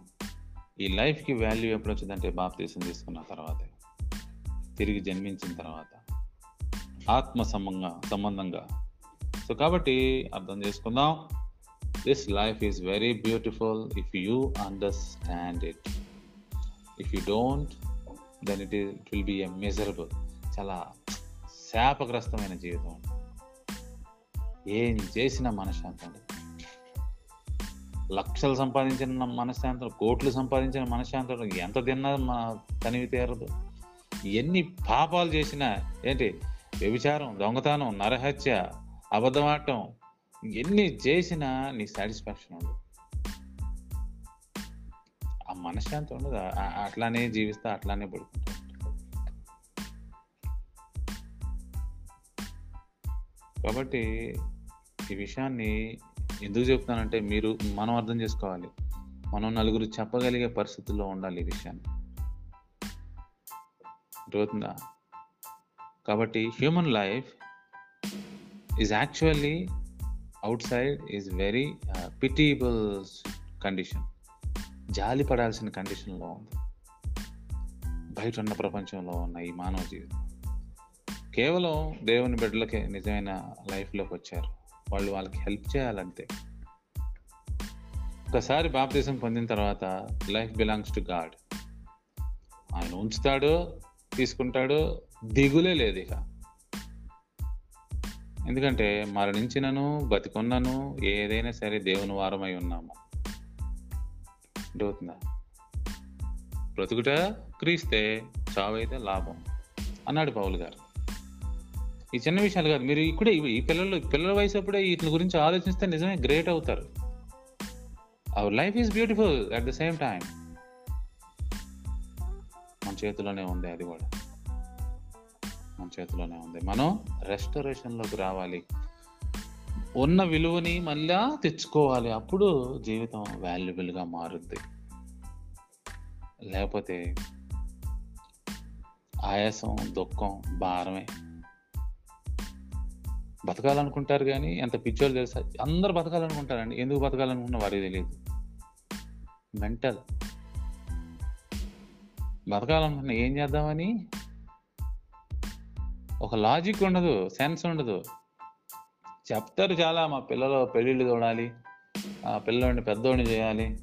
ఈ లైఫ్కి వాల్యూ ఎప్పుడు వచ్చిందంటే బాప్తీసం తీసుకున్న తర్వాతే. తిరిగి జన్మించిన తర్వాత. ఆత్మ సంబంధంగా సంబంధంగా. సో కాబట్టి అర్థం చేసుకుందాం. This life is very beautiful if you understand it if you don't then it it will be a miserable చాలా శాపగ్రస్తమైన జీవితం. ఏం చేసినా మనశ్శాంతం లక్షలు సంపాదించిన మనశ్శాంతం కోట్లు సంపాదించిన మనశ్శాంతం ఎంత తిన్నా మా తనివి తీరదు. ఎన్ని పాపాలు చేసినా ఏంటి? వ్యభిచారం దొంగతనం నరహత్య అబద్ధమాటం ఎన్ని చేసినా నీ సాటిస్ఫాక్షన్ ఉండదు. ఆ మనశ్శాంతి ఉండదు. అట్లానే జీవిస్తా అట్లానే పడుకుంటా. కాబట్టి ఈ విషయాన్ని ఎందుకు చెప్తానంటే మీరు మనం అర్థం చేసుకోవాలి. మనం నలుగురు చెప్పగలిగే పరిస్థితుల్లో ఉండాలి ఈ విషయాన్ని. అర్థమవుతుందా? కాబట్టి human life is actually outside is very pitiable condition జాలి పడాల్సిన కండిషన్లో ఉంది. బయట ఉన్న ప్రపంచంలో ఉన్న ఈ మానవ జీవితం. కేవలం దేవుని బిడ్డలకే నిజమైన లైఫ్లోకి వచ్చారు. వాళ్ళు వాళ్ళకి హెల్ప్ చేయాలంతే. ఒకసారి బాప్తీసం పొందిన తర్వాత లైఫ్ బిలాంగ్స్ టు గాడ్ ఆయన ఉంచుతాడు తీసుకుంటాడు దిగులే లేదు ఇక. ఎందుకంటే మరణించినను బతికున్నను ఏదైనా సరే దేవుని వారమై ఉన్నాము. అవుతుందా బ్రతుకుట క్రీస్తే చావైతే లాభం అన్నాడు పౌలు గారు. ఈ చిన్న విషయాలు కాదు మీరు ఇక్కడే ఈ పిల్లలు పిల్లల వయసు అప్పుడే వీటి గురించి ఆలోచిస్తే నిజమే గ్రేట్ అవుతారు. Our life is beautiful at the same time మన చేతిలోనే ఉంది అది కూడా. మన చేతిలోనే ఉంది. మనం రెస్టరేషన్లోకి రావాలి. ఉన్న విలువని మళ్ళా తెచ్చుకోవాలి. అప్పుడు జీవితం వాల్యుబుల్గా మారుద్ది. లేకపోతే ఆయాసం దుఃఖం భారమే. బతకాలనుకుంటారు కానీ ఎంత పిచ్చోళ్ళు తెలుసా? అందరు బతకాలనుకుంటారండి. ఎందుకు బతకాలనుకున్న వారికి తెలియదు. మెంటల్ బతకాలనుకున్న ఏం చేద్దామని? ఒక లాజిక్ ఉండదు సెన్స్ ఉండదు. చెప్తారు చాలా మా పిల్లలు పెళ్ళిళ్ళు చూడాలి ఆ పిల్లోడిని పెద్దోడిని చేయాలి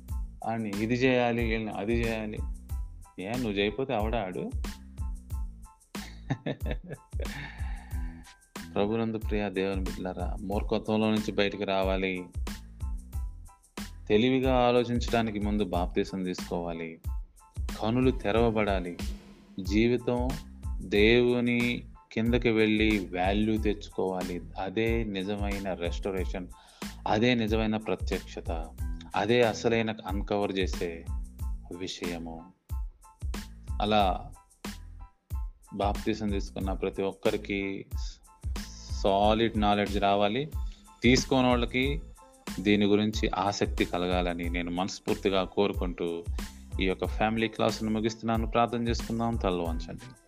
అని ఇది చేయాలి వీళ్ళని అది చేయాలి. ఏ నువ్వు చేయకపోతే ఆవిడాడు ప్రభునందు ప్రియ దేవుని బిడ్డలారా మూర్ఖత్వంలో నుంచి బయటికి రావాలి. తెలివిగా ఆలోచించడానికి ముందు బాప్తీసం తీసుకోవాలి. కనులు తెరవబడాలి. జీవితం దేవుని కిందకి వెళ్ళి వాల్యూ తెచ్చుకోవాలి. అదే నిజమైన రెస్టరేషన్ అదే నిజమైన ప్రత్యక్షత అదే అసలైన అన్కవర్ చేసే విషయము. అలా బాప్తీసం తీసుకున్న ప్రతి ఒక్కరికి సాలిడ్ నాలెడ్జ్ రావాలి. తీసుకోని వాళ్ళకి దీని గురించి ఆసక్తి కలగాలని నేను మనస్ఫూర్తిగా కోరుకుంటూ ఈ యొక్క ఫ్యామిలీ క్లాసును ముగిస్తున్నాను. ప్రార్థన చేసుకుందాం. తల్లు వంచండి